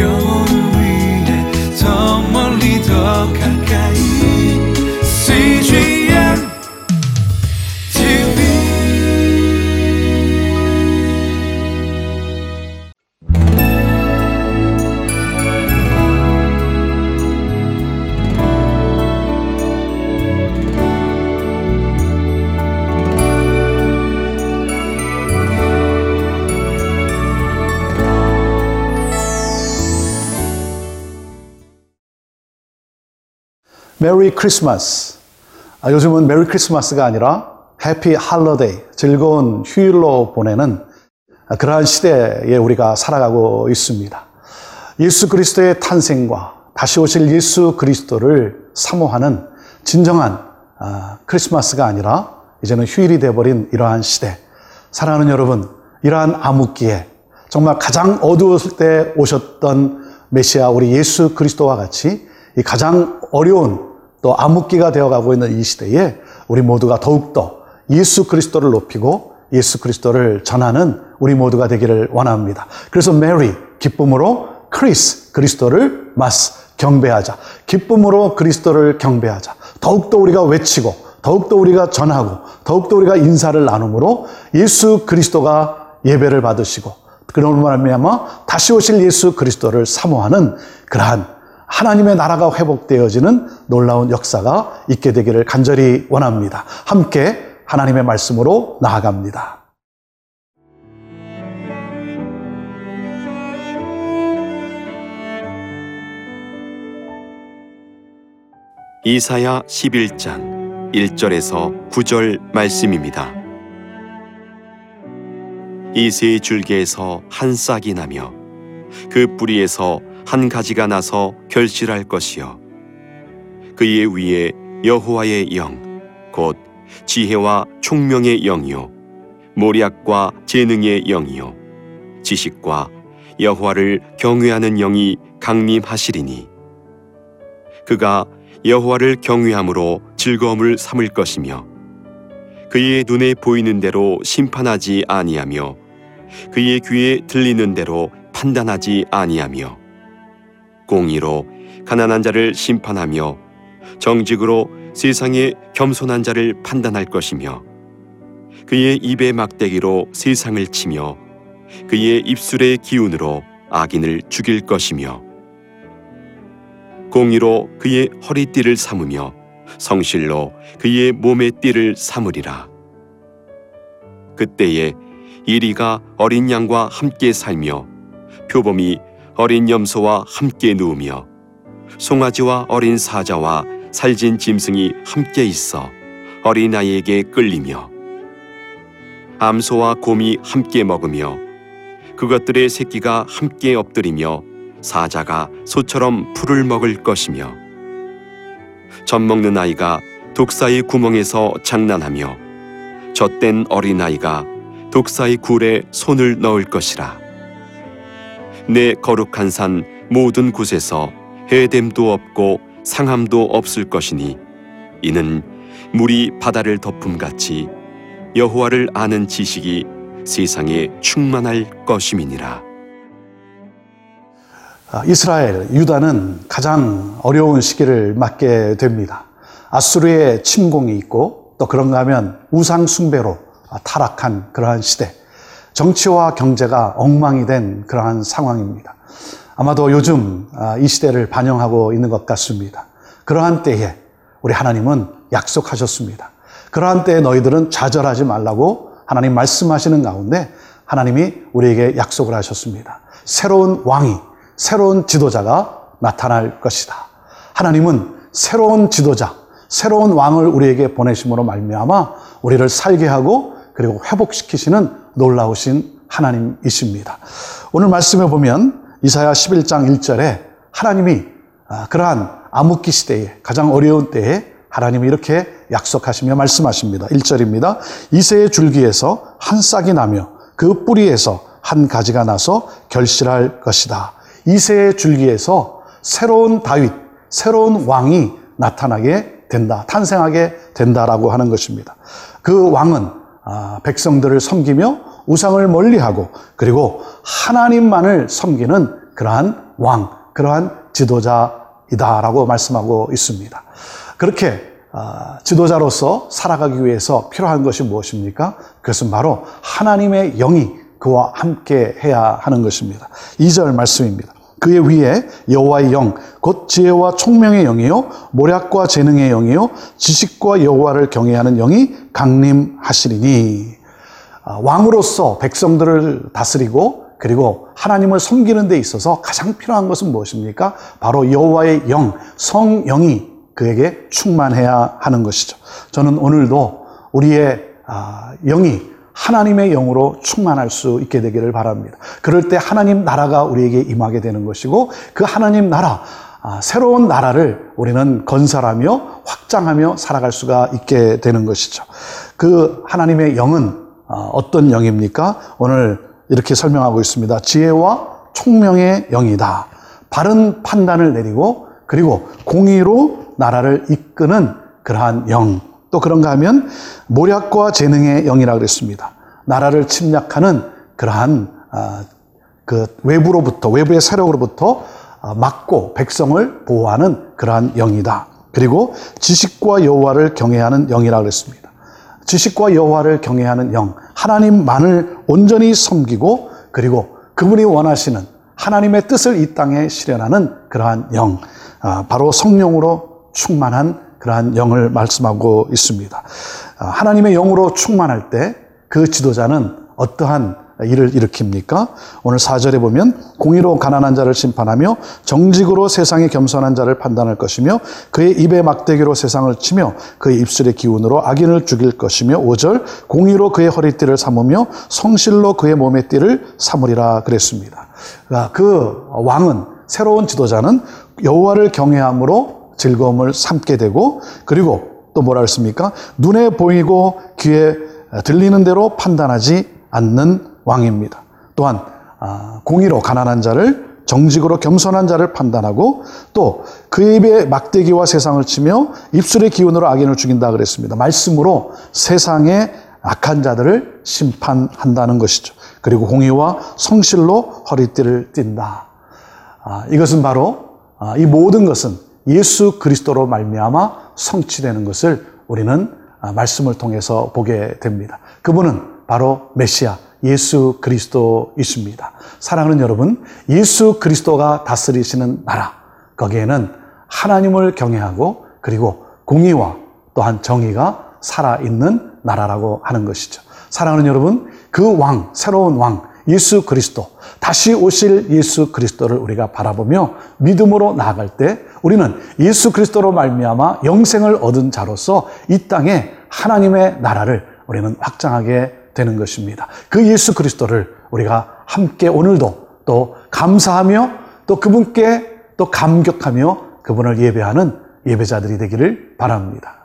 영 Merry Christmas. 아, 요즘은 Merry Christmas가 아니라 Happy Holiday, 즐거운 휴일로 보내는 아, 그러한 시대에 우리가 살아가고 있습니다. 예수 그리스도의 탄생과 다시 오실 예수 그리스도를 사모하는 진정한 아, 크리스마스가 아니라 이제는 휴일이 되어버린 이러한 시대. 사랑하는 여러분, 이러한 암흑기에 정말 가장 어두웠을 때 오셨던 메시아 우리 예수 그리스도와 같이 이 가장 어려운 또 암흑기가 되어가고 있는 이 시대에 우리 모두가 더욱더 예수 그리스도를 높이고 예수 그리스도를 전하는 우리 모두가 되기를 원합니다. 그래서 Merry 기쁨으로 Christ 그리스도를 mas 경배하자. 기쁨으로 그리스도를 경배하자. 더욱더 우리가 외치고 더욱더 우리가 전하고 더욱더 우리가 인사를 나눔으로 예수 그리스도가 예배를 받으시고 그런 말미암아 다시 오실 예수 그리스도를 사모하는 그러한 하나님의 나라가 회복되어지는 놀라운 역사가 있게 되기를 간절히 원합니다. 함께 하나님의 말씀으로 나아갑니다. 이사야 11장 1절에서 9절 말씀입니다. 이새의 줄기에서 한 싹이 나며 그 뿌리에서 한 가지가 나서 결실할 것이요. 그의 위에 여호와의 영 곧 지혜와 총명의 영이요. 모략과 재능의 영이요. 지식과 여호와를 경외하는 영이 강림하시리니. 그가 여호와를 경외함으로 즐거움을 삼을 것이며 그의 눈에 보이는 대로 심판하지 아니하며 그의 귀에 들리는 대로 판단하지 아니하며 공의로 가난한 자를 심판하며 정직으로 세상의 겸손한 자를 판단할 것이며 그의 입의 막대기로 세상을 치며 그의 입술의 기운으로 악인을 죽일 것이며 공의로 그의 허리띠를 삼으며 성실로 그의 몸의 띠를 삼으리라. 그때에 이리가 어린 양과 함께 살며 표범이 어린 염소와 함께 누우며 송아지와 어린 사자와 살진 짐승이 함께 있어 어린아이에게 끌리며 암소와 곰이 함께 먹으며 그것들의 새끼가 함께 엎드리며 사자가 소처럼 풀을 먹을 것이며 젖 먹는 아이가 독사의 구멍에서 장난하며 젖된 어린아이가 독사의 굴에 손을 넣을 것이라 내 거룩한 산 모든 곳에서 해됨도 없고 상함도 없을 것이니 이는 물이 바다를 덮음같이 여호와를 아는 지식이 세상에 충만할 것임이니라. 아, 이스라엘, 유다는 가장 어려운 시기를 맞게 됩니다. 아수르의 침공이 있고 또 그런가 하면 우상 숭배로 타락한 그러한 시대. 정치와 경제가 엉망이 된 그러한 상황입니다. 아마도 요즘 아, 이 시대를 반영하고 있는 것 같습니다. 그러한 때에 우리 하나님은 약속하셨습니다. 그러한 때에 너희들은 좌절하지 말라고 하나님 말씀하시는 가운데 하나님이 우리에게 약속을 하셨습니다. 새로운 왕이, 새로운 지도자가 나타날 것이다. 하나님은 새로운 지도자, 새로운 왕을 우리에게 보내심으로 말미암아 우리를 살게 하고 그리고 회복시키시는 놀라우신 하나님이십니다. 오늘 말씀에 보면 이사야 11장 1절에 하나님이 아, 그러한 암흑기 시대에 가장 어려운 때에 하나님이 이렇게 약속하시며 말씀하십니다. 1절입니다. 이새의 줄기에서 한 싹이 나며 그 뿌리에서 한 가지가 나서 결실할 것이다. 이새의 줄기에서 새로운 다윗, 새로운 왕이 나타나게 된다. 탄생하게 된다라고 하는 것입니다. 그 왕은 아, 백성들을 섬기며 우상을 멀리하고 그리고 하나님만을 섬기는 그러한 왕, 그러한 지도자이다라고 말씀하고 있습니다. 그렇게 아, 지도자로서 살아가기 위해서 필요한 것이 무엇입니까? 그것은 바로 하나님의 영이 그와 함께 해야 하는 것입니다. 2절 말씀입니다. 그의 위에 여호와의 영, 곧 지혜와 총명의 영이요, 모략과 재능의 영이요, 지식과 여호와를 경외하는 영이 강림하시리니 아, 왕으로서 백성들을 다스리고 그리고 하나님을 섬기는 데 있어서 가장 필요한 것은 무엇입니까? 바로 여호와의 영, 성령이 그에게 충만해야 하는 것이죠. 저는 오늘도 우리의 아, 영이 하나님의 영으로 충만할 수 있게 되기를 바랍니다. 그럴 때 하나님 나라가 우리에게 임하게 되는 것이고 그 하나님 나라 아, 새로운 나라를 우리는 건설하며 확장하며 살아갈 수가 있게 되는 것이죠. 그 하나님의 영은 아, 어떤 영입니까? 오늘 이렇게 설명하고 있습니다. 지혜와 총명의 영이다. 바른 판단을 내리고 그리고 공의로 나라를 이끄는 그러한 영. 또 그런가 하면 모략과 재능의 영이라 그랬습니다. 나라를 침략하는 그러한 아, 그 외부로부터 외부의 세력으로부터 아, 막고 백성을 보호하는 그러한 영이다. 그리고 지식과 여호와를 경외하는 영이라 그랬습니다. 지식과 여호와를 경외하는 영, 하나님만을 온전히 섬기고 그리고 그분이 원하시는 하나님의 뜻을 이 땅에 실현하는 그러한 영, 아, 바로 성령으로 충만한 그러한 영을 말씀하고 있습니다. 아, 하나님의 영으로 충만할 때 그 지도자는 어떠한 일을 일으킵니까? 오늘 4절에 보면 공의로 가난한 자를 심판하며 정직으로 세상에 겸손한 자를 판단할 것이며 그의 입에 막대기로 세상을 치며 그의 입술의 기운으로 악인을 죽일 것이며 5절 공의로 그의 허리띠를 삼으며 성실로 그의 몸의 띠를 삼으리라 그랬습니다. 그러니까 그 왕은 새로운 지도자는 여호와를 경외함으로 즐거움을 삼게 되고 그리고 또 뭐라 했습니까? 눈에 보이고 귀에 들리는 대로 판단하지 않는 왕입니다. 또한 아, 공의로 가난한 자를 정직으로 겸손한 자를 판단하고 또 그 입에 막대기와 세상을 치며 입술의 기운으로 악인을 죽인다 그랬습니다. 말씀으로 세상의 악한 자들을 심판한다는 것이죠. 그리고 공의와 성실로 허리띠를 띈다. 아, 이것은 바로 아, 이 모든 것은 예수 그리스도로 말미암아 성취되는 것을 우리는 아, 말씀을 통해서 보게 됩니다. 그분은 바로 메시아 예수 그리스도이십니다. 사랑하는 여러분, 예수 그리스도가 다스리시는 나라 거기에는 하나님을 경외하고 그리고 공의와 또한 정의가 살아있는 나라라고 하는 것이죠. 사랑하는 여러분, 그 왕, 새로운 왕, 예수 그리스도, 다시 오실 예수 그리스도를 우리가 바라보며 믿음으로 나아갈 때 우리는 예수 그리스도로 말미암아 영생을 얻은 자로서 이 땅에 하나님의 나라를 우리는 확장하게 되는 것입니다. 그 예수 그리스도를 우리가 함께 오늘도 또 감사하며 또 그분께 또 감격하며 그분을 예배하는 예배자들이 되기를 바랍니다.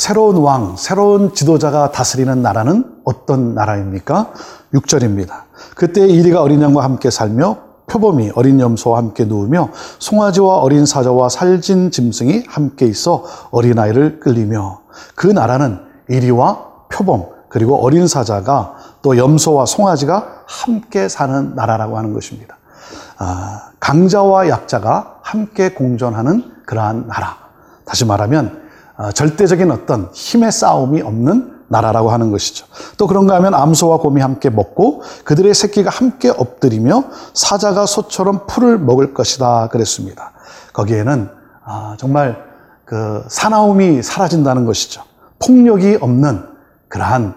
새로운 왕, 새로운 지도자가 다스리는 나라는 어떤 나라입니까? 6절입니다. 그때 이리가 어린 양과 함께 살며 표범이 어린 염소와 함께 누우며 송아지와 어린 사자와 살진 짐승이 함께 있어 어린아이를 끌리며 그 나라는 이리와 표범 그리고 어린 사자가 또 염소와 송아지가 함께 사는 나라라고 하는 것입니다. 아, 강자와 약자가 함께 공존하는 그러한 나라. 다시 말하면 아, 절대적인 어떤 힘의 싸움이 없는 나라라고 하는 것이죠. 또 그런가 하면 암소와 곰이 함께 먹고 그들의 새끼가 함께 엎드리며 사자가 소처럼 풀을 먹을 것이다 그랬습니다. 거기에는 아, 정말 그 사나움이 사라진다는 것이죠. 폭력이 없는 그러한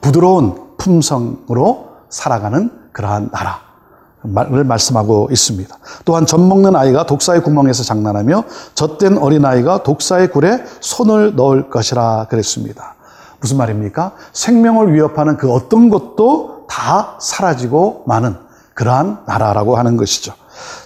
부드러운 품성으로 살아가는 그러한 나라. 를 말씀하고 있습니다. 또한 젖 먹는 아이가 독사의 구멍에서 장난하며 젖된 어린아이가 독사의 굴에 손을 넣을 것이라 그랬습니다. 무슨 말입니까? 생명을 위협하는 그 어떤 것도 다 사라지고 마는 그러한 나라라고 하는 것이죠.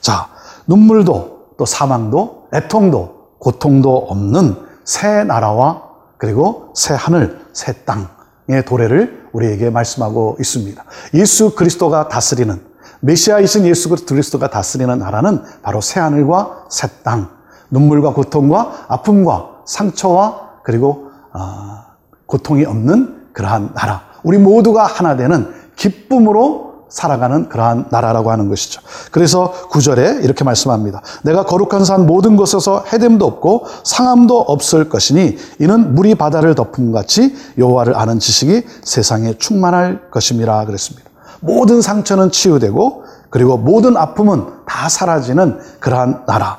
자, 눈물도 또 사망도 애통도 고통도 없는 새 나라와 그리고 새 하늘, 새 땅의 도래를 우리에게 말씀하고 있습니다. 예수 그리스도가 다스리는 메시아이신 예수 그리스도가 다스리는 나라는 바로 새하늘과 새 땅, 눈물과 고통과 아픔과 상처와 그리고 아, 고통이 없는 그러한 나라. 우리 모두가 하나 되는 기쁨으로 살아가는 그러한 나라라고 하는 것이죠. 그래서 구절에 이렇게 말씀합니다. 내가 거룩한 산 모든 곳에서 해됨도 없고 상함도 없을 것이니 이는 물이 바다를 덮음 같이 여호와를 아는 지식이 세상에 충만할 것임이라 그랬습니다. 모든 상처는 치유되고 그리고 모든 아픔은 다 사라지는 그러한 나라.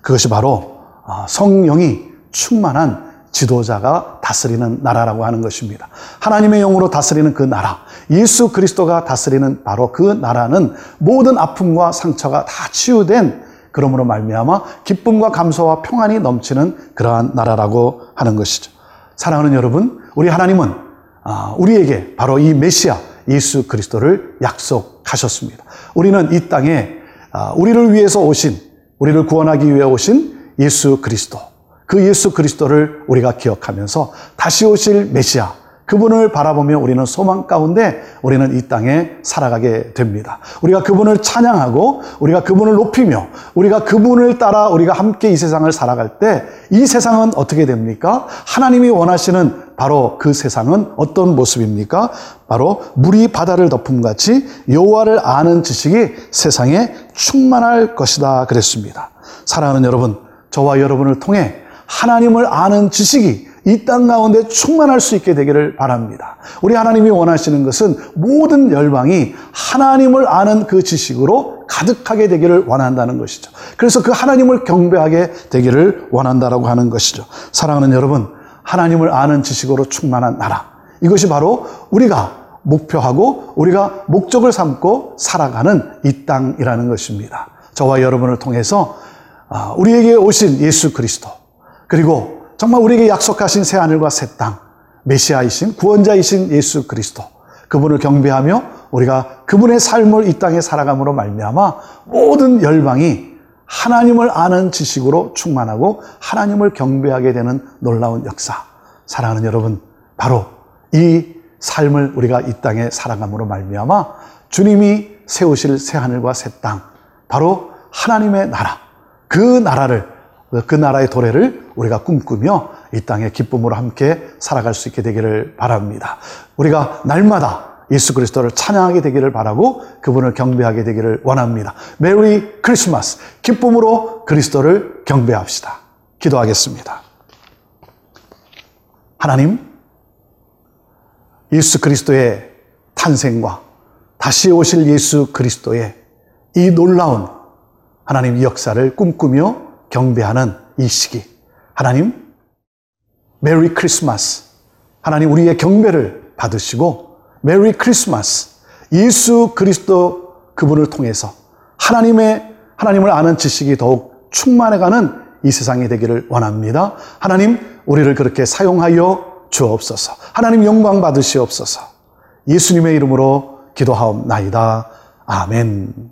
그것이 바로 아, 성령이 충만한 지도자가 다스리는 나라라고 하는 것입니다. 하나님의 영으로 다스리는 그 나라, 예수 그리스도가 다스리는 바로 그 나라는 모든 아픔과 상처가 다 치유된 그러므로 말미암아 기쁨과 감사와 평안이 넘치는 그러한 나라라고 하는 것이죠. 사랑하는 여러분, 우리 하나님은 아, 우리에게 바로 이 메시아 예수 그리스도를 약속하셨습니다. 우리는 이 땅에 아, 우리를 위해서 오신 우리를 구원하기 위해 오신 예수 그리스도 그 예수 그리스도를 우리가 기억하면서 다시 오실 메시아 그분을 바라보며 우리는 소망 가운데 우리는 이 땅에 살아가게 됩니다. 우리가 그분을 찬양하고 우리가 그분을 높이며 우리가 그분을 따라 우리가 함께 이 세상을 살아갈 때 이 세상은 어떻게 됩니까? 하나님이 원하시는 바로 그 세상은 어떤 모습입니까? 바로 물이 바다를 덮음 같이 여호와를 아는 지식이 세상에 충만할 것이다 그랬습니다. 사랑하는 여러분, 저와 여러분을 통해 하나님을 아는 지식이 이땅 가운데 충만할 수 있게 되기를 바랍니다. 우리 하나님이 원하시는 것은 모든 열방이 하나님을 아는 그 지식으로 가득하게 되기를 원한다는 것이죠. 그래서 그 하나님을 경배하게 되기를 원한다라고 하는 것이죠. 사랑하는 여러분, 하나님을 아는 지식으로 충만한 나라. 이것이 바로 우리가 목표하고 우리가 목적을 삼고 살아가는 이 땅이라는 것입니다. 저와 여러분을 통해서 아, 우리에게 오신 예수 그리스도 그리고 정말 우리에게 약속하신 새 하늘과 새 땅, 메시아이신 구원자이신 예수 그리스도 그분을 경배하며 우리가 그분의 삶을 이 땅에 살아감으로 말미암아 모든 열방이 하나님을 아는 지식으로 충만하고 하나님을 경배하게 되는 놀라운 역사. 사랑하는 여러분, 바로 이 삶을 우리가 이 땅에 살아감으로 말미암아 주님이 세우실 새 하늘과 새 땅, 바로 하나님의 나라, 그 나라를 그 나라의 도래를 우리가 꿈꾸며 이 땅에 기쁨으로 함께 살아갈 수 있게 되기를 바랍니다. 우리가 날마다 예수 그리스도를 찬양하게 되기를 바라고 그분을 경배하게 되기를 원합니다. 메리 크리스마스 기쁨으로 그리스도를 경배합시다. 기도하겠습니다. 하나님 예수 그리스도의 탄생과 다시 오실 예수 그리스도의 이 놀라운 하나님 이 역사를 꿈꾸며 경배하는 이 시기. 하나님, Merry Christmas. 하나님 우리의 경배를 받으시고 Merry Christmas. 예수 그리스도 그분을 통해서 하나님의 하나님을 아는 지식이 더욱 충만해가는 이 세상이 되기를 원합니다. 하나님, 우리를 그렇게 사용하여 주옵소서. 하나님 영광 받으시옵소서. 예수님의 이름으로 기도하옵나이다. 아멘.